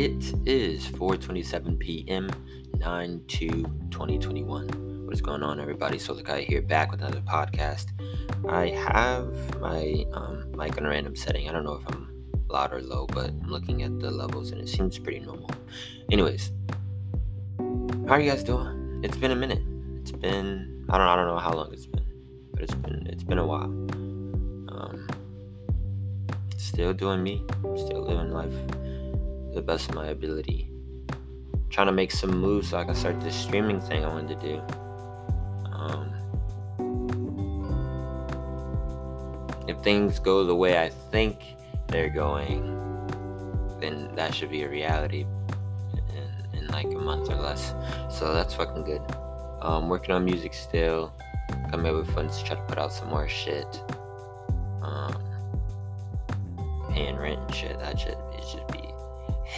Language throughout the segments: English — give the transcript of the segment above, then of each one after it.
It is 4:27 p.m. 9 to 2021. What is going on, everybody? So the guy here back with another podcast. I have my um, mic on a random setting. I don't know if I'm loud or low, but I'm looking at the levels and it seems pretty normal. Anyways, how are you guys doing? It's been a minute. It's been I don't I don't know how long it's been, but it's been it's been a while. Um, still doing me, still living life the best of my ability. Trying to make some moves so I can start this streaming thing I wanted to do. Um, if things go the way I think they're going, then that should be a reality in, in like a month or less. So that's fucking good. Um, working on music still. Got met with friends to try to put out some more shit. Um, paying rent and shit. That shit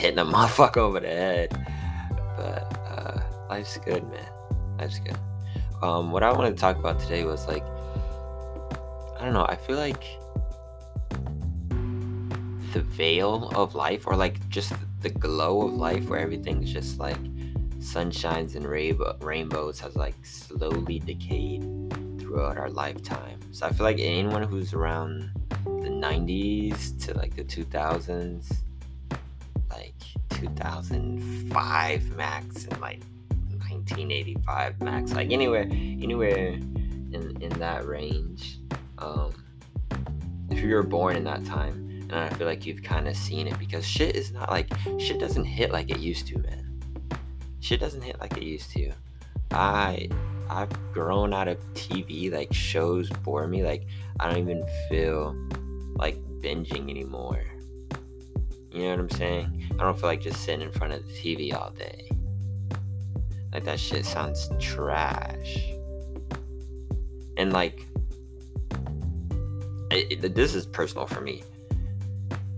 hitting a motherfucker over the head. But uh, life's good, man. Life's good. Um, what I wanted to talk about today was like, I don't know. I feel like the veil of life, or like just the glow of life, where everything's just like sunshines and rainbow- rainbows, has like slowly decayed throughout our lifetime. So I feel like anyone who's around the 90s to like the 2000s 2005 max and like 1985 max. Like anywhere anywhere in in that range. Um if you were born in that time and i feel like you've kind of seen it because shit is not like shit doesn't hit like it used to man. Shit doesn't hit like it used to. I i've grown out of tv like shows bore me like i don't even feel like binging anymore you know what I'm saying? I don't feel like just sitting in front of the TV all day. Like that shit sounds trash. And like, it, it, this is personal for me.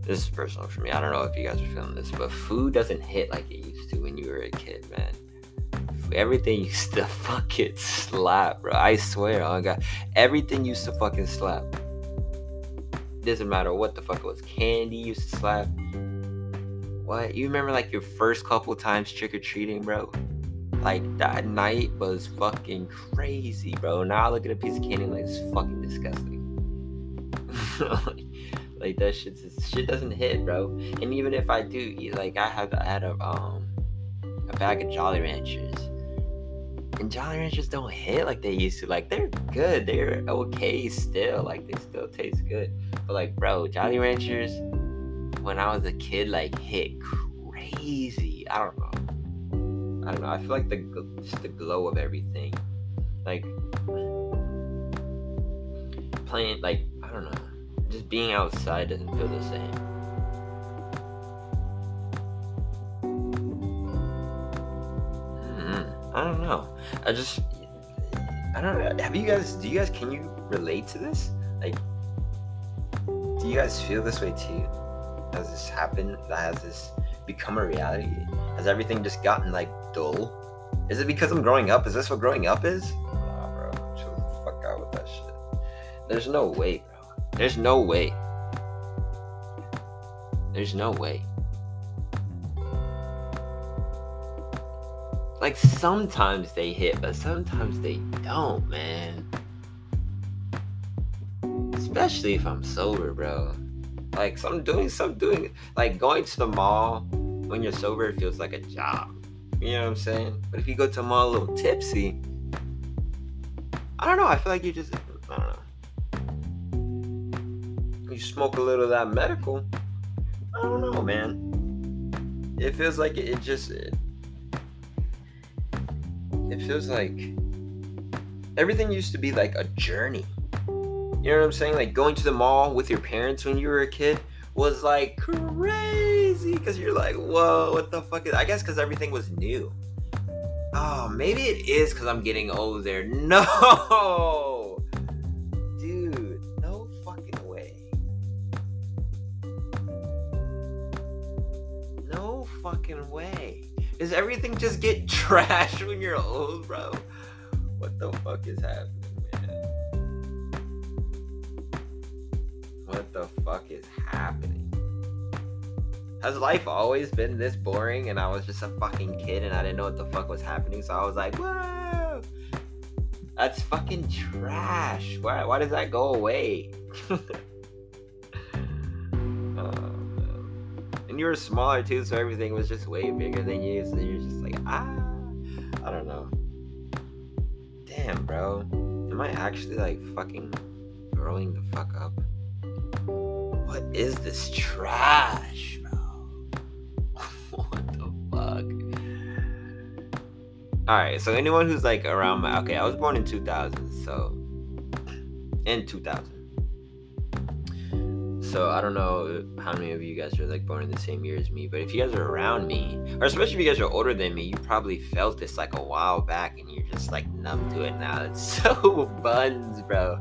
This is personal for me. I don't know if you guys are feeling this, but food doesn't hit like it used to when you were a kid, man. Everything used to fucking slap, bro. I swear, oh god, everything used to fucking slap. Doesn't matter what the fuck it was. Candy used to slap what? You remember like your first couple times trick or treating, bro? Like that night was fucking crazy, bro. Now I look at a piece of candy like it's fucking disgusting. like that shit, shit doesn't hit, bro. And even if I do, eat, like I have, I had a um a bag of Jolly Ranchers, and Jolly Ranchers don't hit like they used to. Like they're good, they're okay still. Like they still taste good, but like bro, Jolly Ranchers when I was a kid like hit crazy. I don't know. I don't know. I feel like the just the glow of everything, like playing, like I don't know, just being outside doesn't feel the same. Hmm, I don't know. I just I don't know. Have you guys? Do you guys? Can you relate to this? Like, do you guys feel this way too? Has this happened? Has this become a reality? Has everything just gotten like dull? Is it because I'm growing up? Is this what growing up is? Nah, bro. Chill the fuck out with that shit. There's no way, bro. There's no way. There's no way. Like sometimes they hit, but sometimes they don't, man. Especially if I'm sober, bro. Like some doing some doing like going to the mall when you're sober it feels like a job. You know what I'm saying? But if you go to a mall a little tipsy, I don't know. I feel like you just I don't know. You smoke a little of that medical. I don't know, man. It feels like it, it just it, it feels like everything used to be like a journey. You know what I'm saying? Like going to the mall with your parents when you were a kid was like crazy because you're like, whoa, what the fuck is? I guess because everything was new. Oh, maybe it is because I'm getting older. No, dude, no fucking way. No fucking way. Does everything just get trash when you're old, bro? What the fuck is happening? What the fuck is happening? has life always been this boring and I was just a fucking kid and I didn't know what the fuck was happening? So I was like, whoa, that's fucking trash. Why, why does that go away? and you were smaller too, so everything was just way bigger than you. So you're just like, ah, I don't know. Damn, bro. Am I actually like fucking growing the fuck up? What is this trash, bro? what the fuck? Alright, so anyone who's like around my okay, I was born in 2000, so in 2000. So I don't know how many of you guys are like born in the same year as me, but if you guys are around me, or especially if you guys are older than me, you probably felt this like a while back and you're just like numb to it now. It's so buns, bro.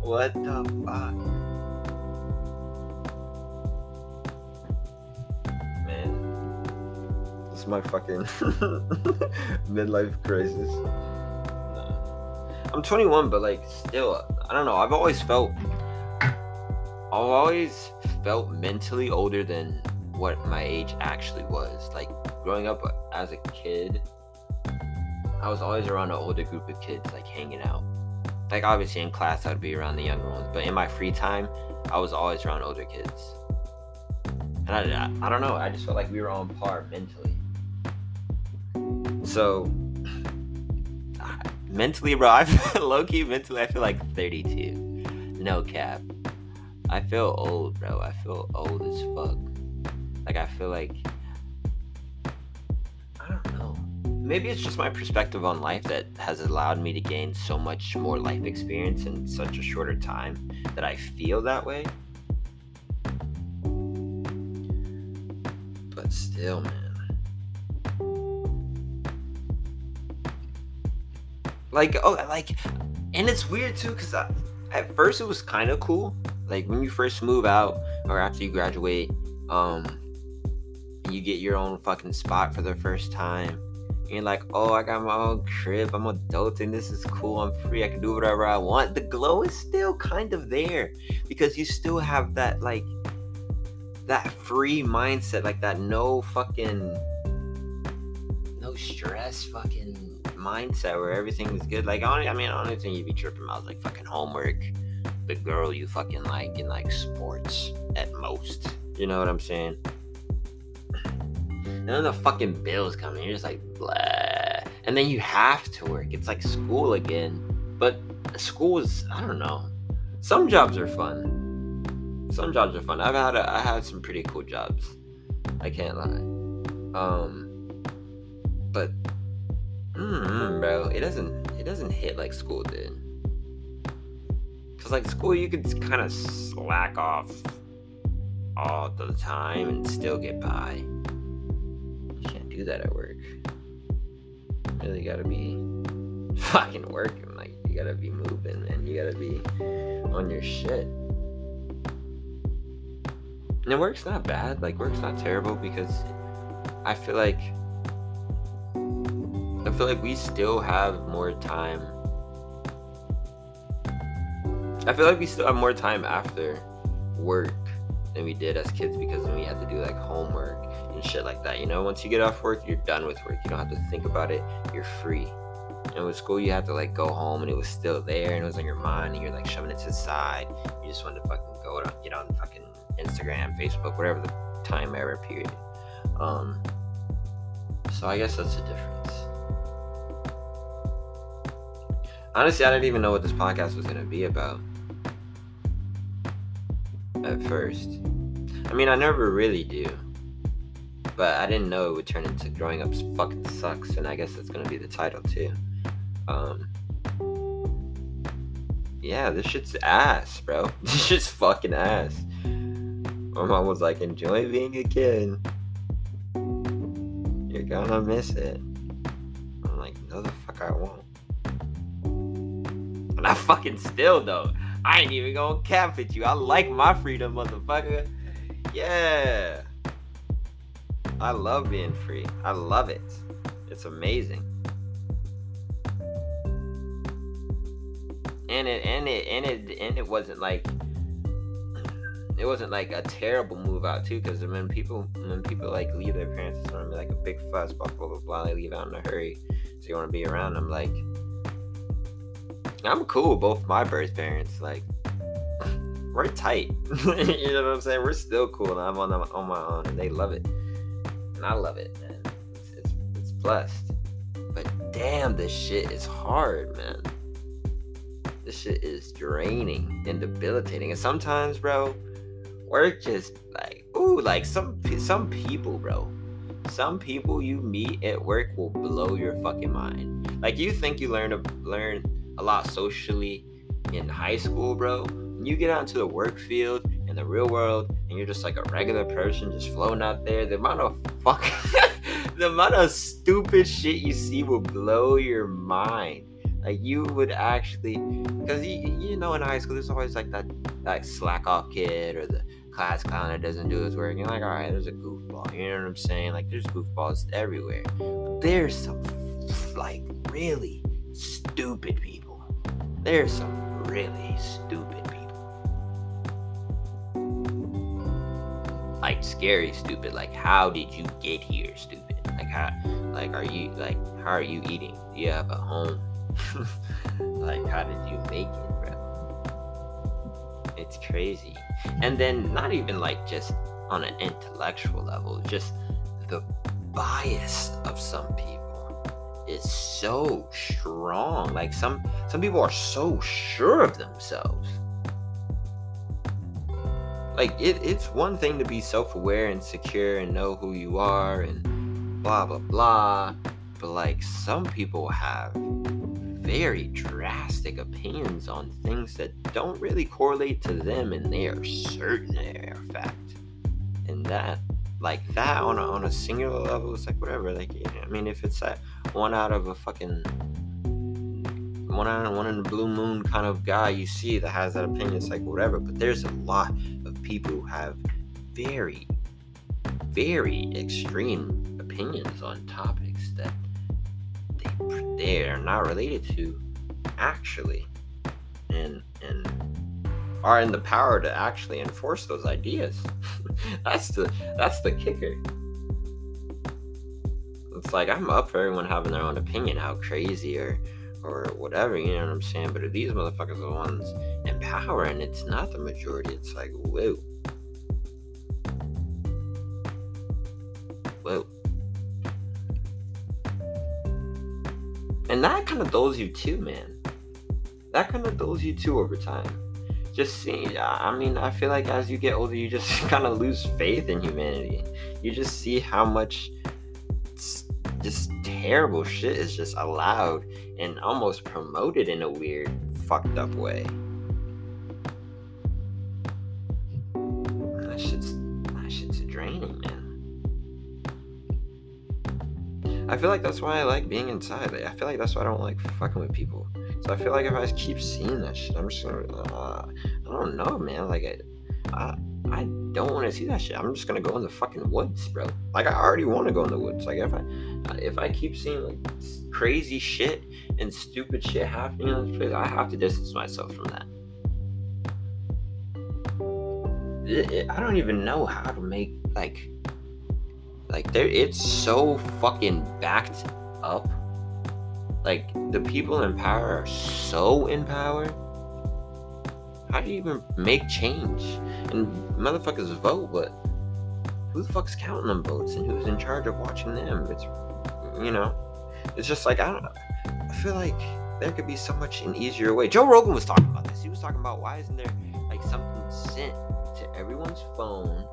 What the fuck? Is my fucking midlife crisis. I'm 21, but like still, I don't know. I've always felt I've always felt mentally older than what my age actually was. Like growing up as a kid, I was always around an older group of kids, like hanging out. Like obviously in class, I'd be around the younger ones, but in my free time, I was always around older kids. And I, I, I don't know, I just felt like we were on par mentally. So mentally, bro, I feel low key mentally, I feel like 32. No cap. I feel old, bro. I feel old as fuck. Like I feel like I don't know. Maybe it's just my perspective on life that has allowed me to gain so much more life experience in such a shorter time that I feel that way. But still, man. Like, oh, like, and it's weird too, because at first it was kind of cool. Like when you first move out or after you graduate um you get your own fucking spot for the first time you're like oh i got my own crib i'm adulting this is cool i'm free i can do whatever i want. The glow is still kind of there because you still have that like that free mindset like that no fucking no stress fucking mindset where everything is good like I mean the only thing you'd be tripping about is like fucking homework the girl you fucking like in like sports at most. You know what I'm saying? And then the fucking bills come in. You're just like blah. And then you have to work. It's like school again. But school is I don't know. Some jobs are fun. Some jobs are fun. I've had a, I had some pretty cool jobs. I can't lie. Um but mm, bro, it doesn't it doesn't hit like school did. Cause like school, you could kind of slack off all the time and still get by. You can't do that at work. You really gotta be fucking working. Like you gotta be moving and you gotta be on your shit. And work's not bad. Like work's not terrible because I feel like feel like we still have more time I feel like we still have more time after work than we did as kids because we had to do like homework and shit like that. You know, once you get off work, you're done with work. You don't have to think about it. You're free. And with school, you had to like go home and it was still there and it was on your mind and you're like shoving it to the side. You just wanted to fucking go to get on fucking Instagram, Facebook, whatever the time era period. Um, so I guess that's the difference. Honestly, I didn't even know what this podcast was gonna be about at first. I mean, I never really do. But I didn't know it would turn into growing up fucking sucks, and I guess that's gonna be the title too. Um, yeah, this shit's ass, bro. This shit's fucking ass. My mom was like, enjoy being a kid. You're gonna miss it. I'm like, no, the fuck I won't. I fucking still though. I ain't even gonna cap at you. I like my freedom, motherfucker. Yeah. I love being free. I love it. It's amazing. And it and it and it and it wasn't like it wasn't like a terrible move out too, because when people when people like leave their parents, it's gonna be like a big fuss, blah blah blah blah. They leave out in a hurry, so you want to be around them. Like, I'm cool with both my birth parents. Like, we're tight. you know what I'm saying? We're still cool, and I'm on on my own, and they love it, and I love it, man. It's it's, it's blessed. But damn, this shit is hard, man. This shit is draining and debilitating. And sometimes, bro, work just like ooh, like some some people, bro. Some people you meet at work will blow your fucking mind. Like you think you learn to learn a lot socially in high school, bro. When you get out into the work field in the real world and you're just like a regular person just floating out there, the amount of fuck the amount of stupid shit you see will blow your mind. Like you would actually, because you, you know in high school there's always like that that slack off kid or the class clown that doesn't do his work. You're like, all right, there's a goofball. You know what I'm saying? Like, there's goofballs everywhere. But there's some, like, really stupid people. There's some really stupid people. Like, scary stupid. Like, how did you get here, stupid? Like, how, like, are you, like, how are you eating? Do you have a home? like, how did you make it? bro? It's crazy. And then not even like just on an intellectual level, just the bias of some people is so strong. Like some some people are so sure of themselves. Like it, it's one thing to be self-aware and secure and know who you are and blah blah blah. But like some people have very drastic opinions on things that don't really correlate to them and they are certain they are fact. And that, like that on a, on a singular level, it's like whatever. Like, I mean, if it's that one out of a fucking one out of one in the blue moon kind of guy you see that has that opinion, it's like whatever. But there's a lot of people who have very, very extreme opinions on topics that they are not related to actually and and are in the power to actually enforce those ideas. That's the that's the kicker. It's like i'm up for everyone having their own opinion how crazy or or whatever you know what i'm saying? But if these motherfuckers are the ones in power and it's not the majority it's like whoa. Whoa. And that kind of dulls you too, man. That kind of dulls you too over time. Just see, I mean, I feel like as you get older, you just kind of lose faith in humanity. You just see how much just terrible shit is just allowed and almost promoted in a weird, fucked up way. I feel like that's why I like being inside. I feel like that's why I don't like fucking with people. So I feel like if I keep seeing that shit, I'm just gonna. Uh, I don't know, man. Like I, I, I don't want to see that shit. I'm just gonna go in the fucking woods, bro. Like I already want to go in the woods. Like if I, if I keep seeing like crazy shit and stupid shit happening in this place, I have to distance myself from that. I don't even know how to make like like there it's so fucking backed up. Like the people in power are so in power. How do you even make change? And motherfuckers vote, but who the fuck's counting them votes and who's in charge of watching them? It's you know, it's just like I don't I feel like there could be so much an easier way. Joe Rogan was talking about this. He was talking about why isn't there like something sent to everyone's phone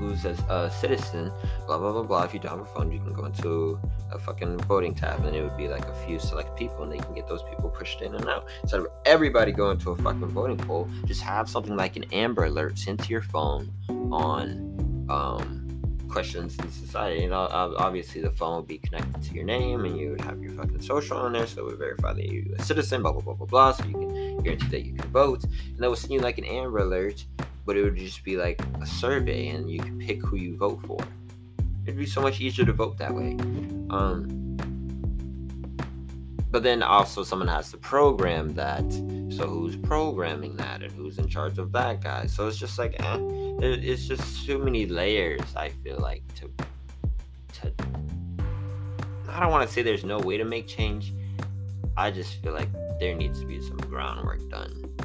who's a, a, citizen, blah blah blah blah. If you don't have a phone, you can go into a fucking voting tab, and it would be like a few select people, and they can get those people pushed in and out. Instead of everybody going to a fucking voting poll, just have something like an Amber Alert sent to your phone on um, questions in society. And obviously, the phone would be connected to your name, and you would have your fucking social on there, so it would verify that you're a citizen, blah blah blah blah blah. So you can guarantee that you can vote, and that would send you like an Amber Alert but it would just be like a survey and you could pick who you vote for. It'd be so much easier to vote that way. Um, but then also someone has to program that. So who's programming that and who's in charge of that guy? So it's just like eh, it's just too many layers. I feel like to to. I don't want to say there's no way to make change. I just feel like there needs to be some groundwork done.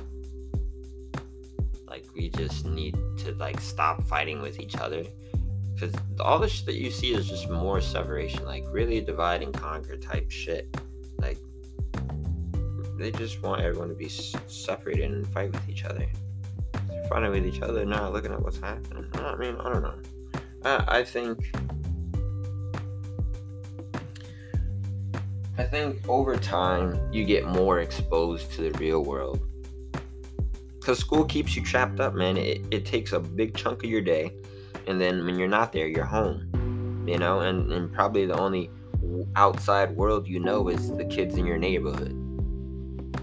We just need to like stop fighting with each other because all the shit that you see is just more separation, like really divide and conquer type shit. Like they just want everyone to be separated and fight with each other. They're fighting with each other, not looking at what's happening. I mean, I don't know. I think. I think over time you get more exposed to the real world. Because school keeps you trapped up, man. It, it takes a big chunk of your day. And then when you're not there, you're home. You know, and, and probably the only outside world you know is the kids in your neighborhood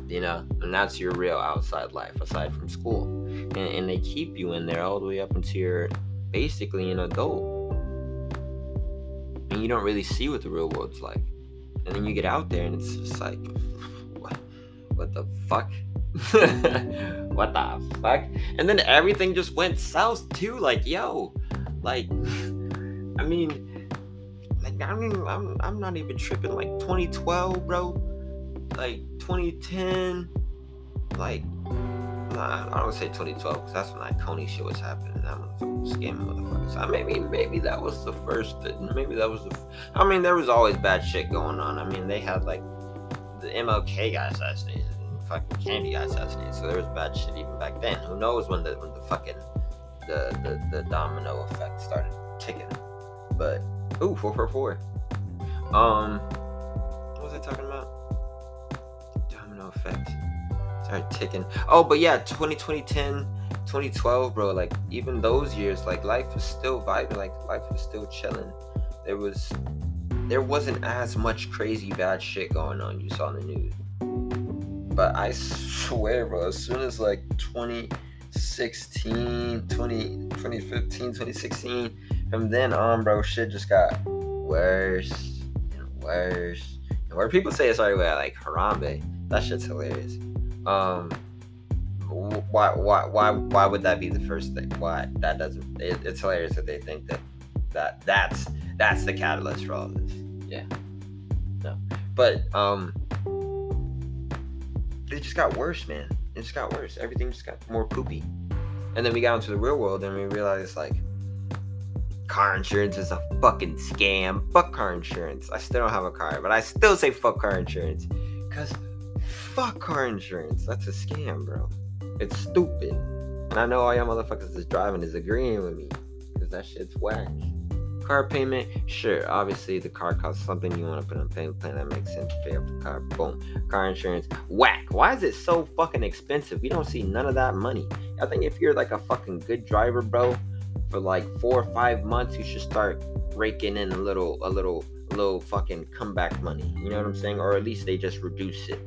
you know and that's your real outside life aside from school and, and they keep you in there all the way up until you're basically an adult and you don't really see what the real world's like and then you get out there and it's just like what, what the fuck what the fuck and then everything just went south too like yo like i mean like I mean, I'm I'm not even tripping. Like 2012, bro. Like 2010. Like nah, I don't say 2012 because that's when that Kony shit was happening. That was scamming motherfuckers. I maybe maybe that was the first. Maybe that was the. I mean, there was always bad shit going on. I mean, they had like the MLK got assassinated fucking Kennedy got assassinated. So there was bad shit even back then. Who knows when the when the fucking the the, the domino effect started ticking. But Ooh, 444. Um, what was I talking about? Domino effect. Started ticking. Oh, but yeah, 2020, 10, 2012, bro. Like, even those years, like, life was still vibing. Like, life was still chilling. There was, there wasn't as much crazy bad shit going on you saw in the news. But I swear, bro, as soon as like 2016, 20, 2015, 2016, from then on, bro, shit just got worse and worse. And where people say it's already like Harambe, that shit's hilarious. Um, why, why, why, why would that be the first thing? Why that doesn't? It, it's hilarious that they think that that that's that's the catalyst for all this. Yeah, no, but um, it just got worse, man. It just got worse. Everything just got more poopy. And then we got into the real world and we realized like car insurance is a fucking scam. Fuck car insurance. I still don't have a car, but I still say fuck car insurance. Cause fuck car insurance. That's a scam, bro. It's stupid. And I know all y'all motherfuckers that's driving is agreeing with me. Cause that shit's whack. Car payment, sure. Obviously, the car costs something. You want to put on payment plan that makes sense. Pay off the car. Boom. Car insurance, whack. Why is it so fucking expensive? We don't see none of that money. I think if you're like a fucking good driver, bro, for like four or five months, you should start raking in a little, a little, a little fucking comeback money. You know what I'm saying? Or at least they just reduce it.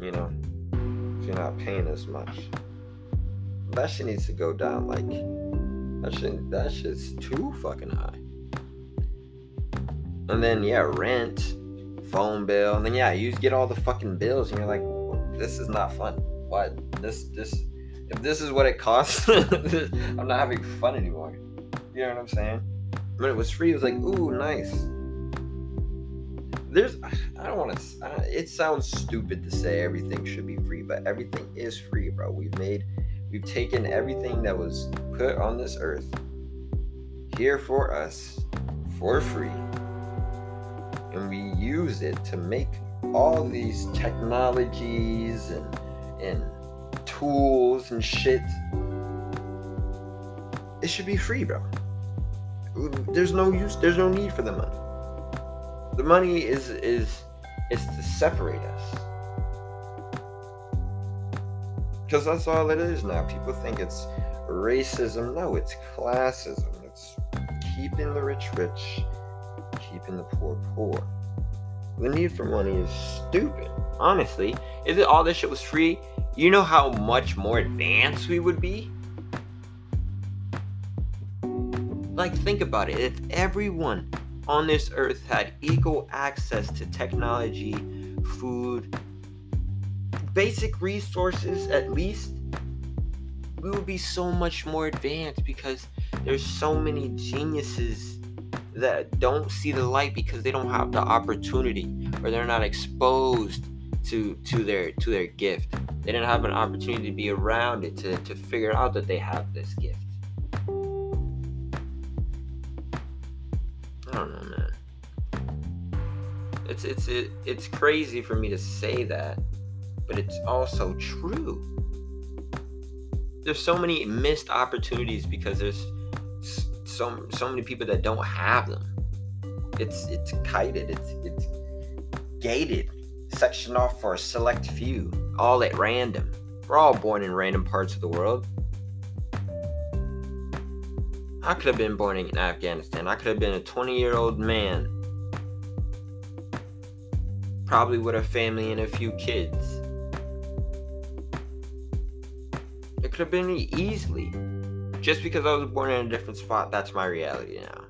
You know, if you're not paying as much, that shit needs to go down. Like that shit, that shit's too fucking high. And then yeah, rent, phone bill, and then yeah, you get all the fucking bills, and you're like, this is not fun. What this this if this is what it costs, I'm not having fun anymore. You know what I'm saying? When it was free, it was like, ooh, nice. There's, I don't want to. It sounds stupid to say everything should be free, but everything is free, bro. We've made, we've taken everything that was put on this earth here for us for free, and we use it to make all these technologies and and tools and shit. It should be free, bro. There's no use. There's no need for the money. The money is is is to separate us. Because that's all it is now. People think it's racism. No, it's classism. It's keeping the rich rich, keeping the poor poor. The need for money is stupid. Honestly, if all this shit was free, you know how much more advanced we would be? Like, think about it. If everyone on this earth had equal access to technology, food, basic resources at least, we would be so much more advanced because there's so many geniuses that don't see the light because they don't have the opportunity or they're not exposed to to their to their gift. They didn't have an opportunity to be around it to, to figure out that they have this gift. I don't know, man. It's it's it, it's crazy for me to say that, but it's also true. There's so many missed opportunities because there's so so many people that don't have them. It's it's kited. It's it's gated, sectioned off for a select few, all at random. We're all born in random parts of the world. I could have been born in Afghanistan. I could have been a 20 year old man. Probably with a family and a few kids. Could have been easily. Just because I was born in a different spot, that's my reality now.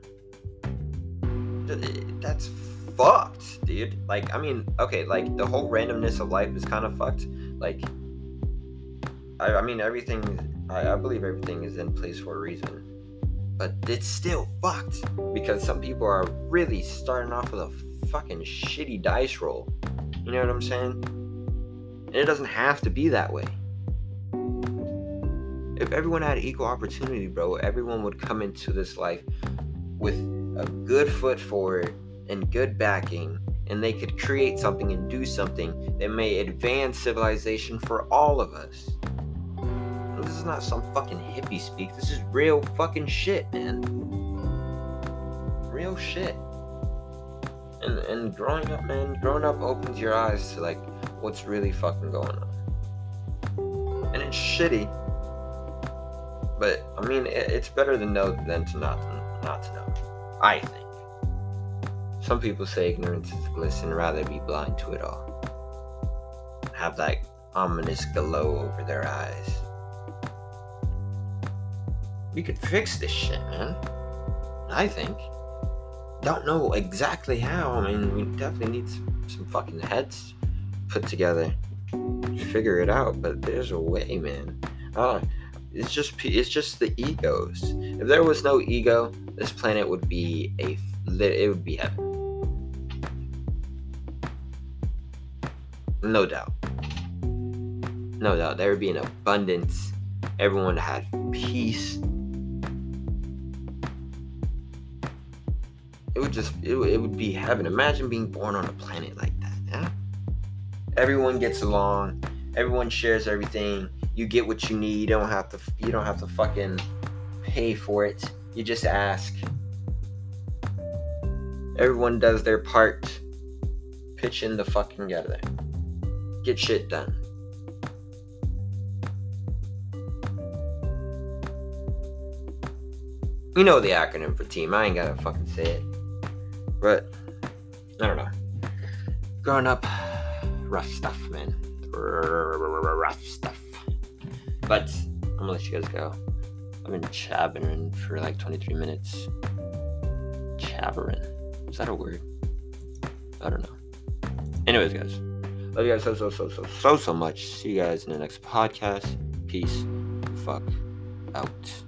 That's fucked, dude. Like, I mean, okay, like the whole randomness of life is kind of fucked. Like, I, I mean, everything, I, I believe everything is in place for a reason. But it's still fucked because some people are really starting off with a fucking shitty dice roll. You know what I'm saying? And it doesn't have to be that way if everyone had equal opportunity, bro, everyone would come into this life with a good foot forward and good backing, and they could create something and do something that may advance civilization for all of us. This is not some fucking hippie speak. This is real fucking shit, man. Real shit. And and growing up, man, growing up opens your eyes to like what's really fucking going on. And it's shitty but I mean, it, it's better to know than to not not to know. I think. Some people say ignorance is bliss and rather be blind to it all. Have that ominous glow over their eyes. We could fix this shit, man. I think. Don't know exactly how. I mean, we definitely need some, some fucking heads put together to figure it out. But there's a way, man. Uh, it's just it's just the egos. If there was no ego, this planet would be a it would be heaven. No doubt. No doubt. There would be an abundance. Everyone had peace. It would just it, it would be heaven. Imagine being born on a planet like that, yeah? Everyone gets along, everyone shares everything you get what you need. You don't have to you don't have to fucking pay for it. You just ask. Everyone does their part. Pitch in the fucking together. Get shit done. You know the acronym for team. I ain't gotta fucking say it. But I don't know. Growing up, rough stuff, man. Rough stuff. But I'm gonna let you guys go. I've been chabbering for like 23 minutes. Chabbering. Is that a word? I don't know. Anyways, guys. Love you guys so, so, so, so, so, so much. See you guys in the next podcast. Peace. Fuck out.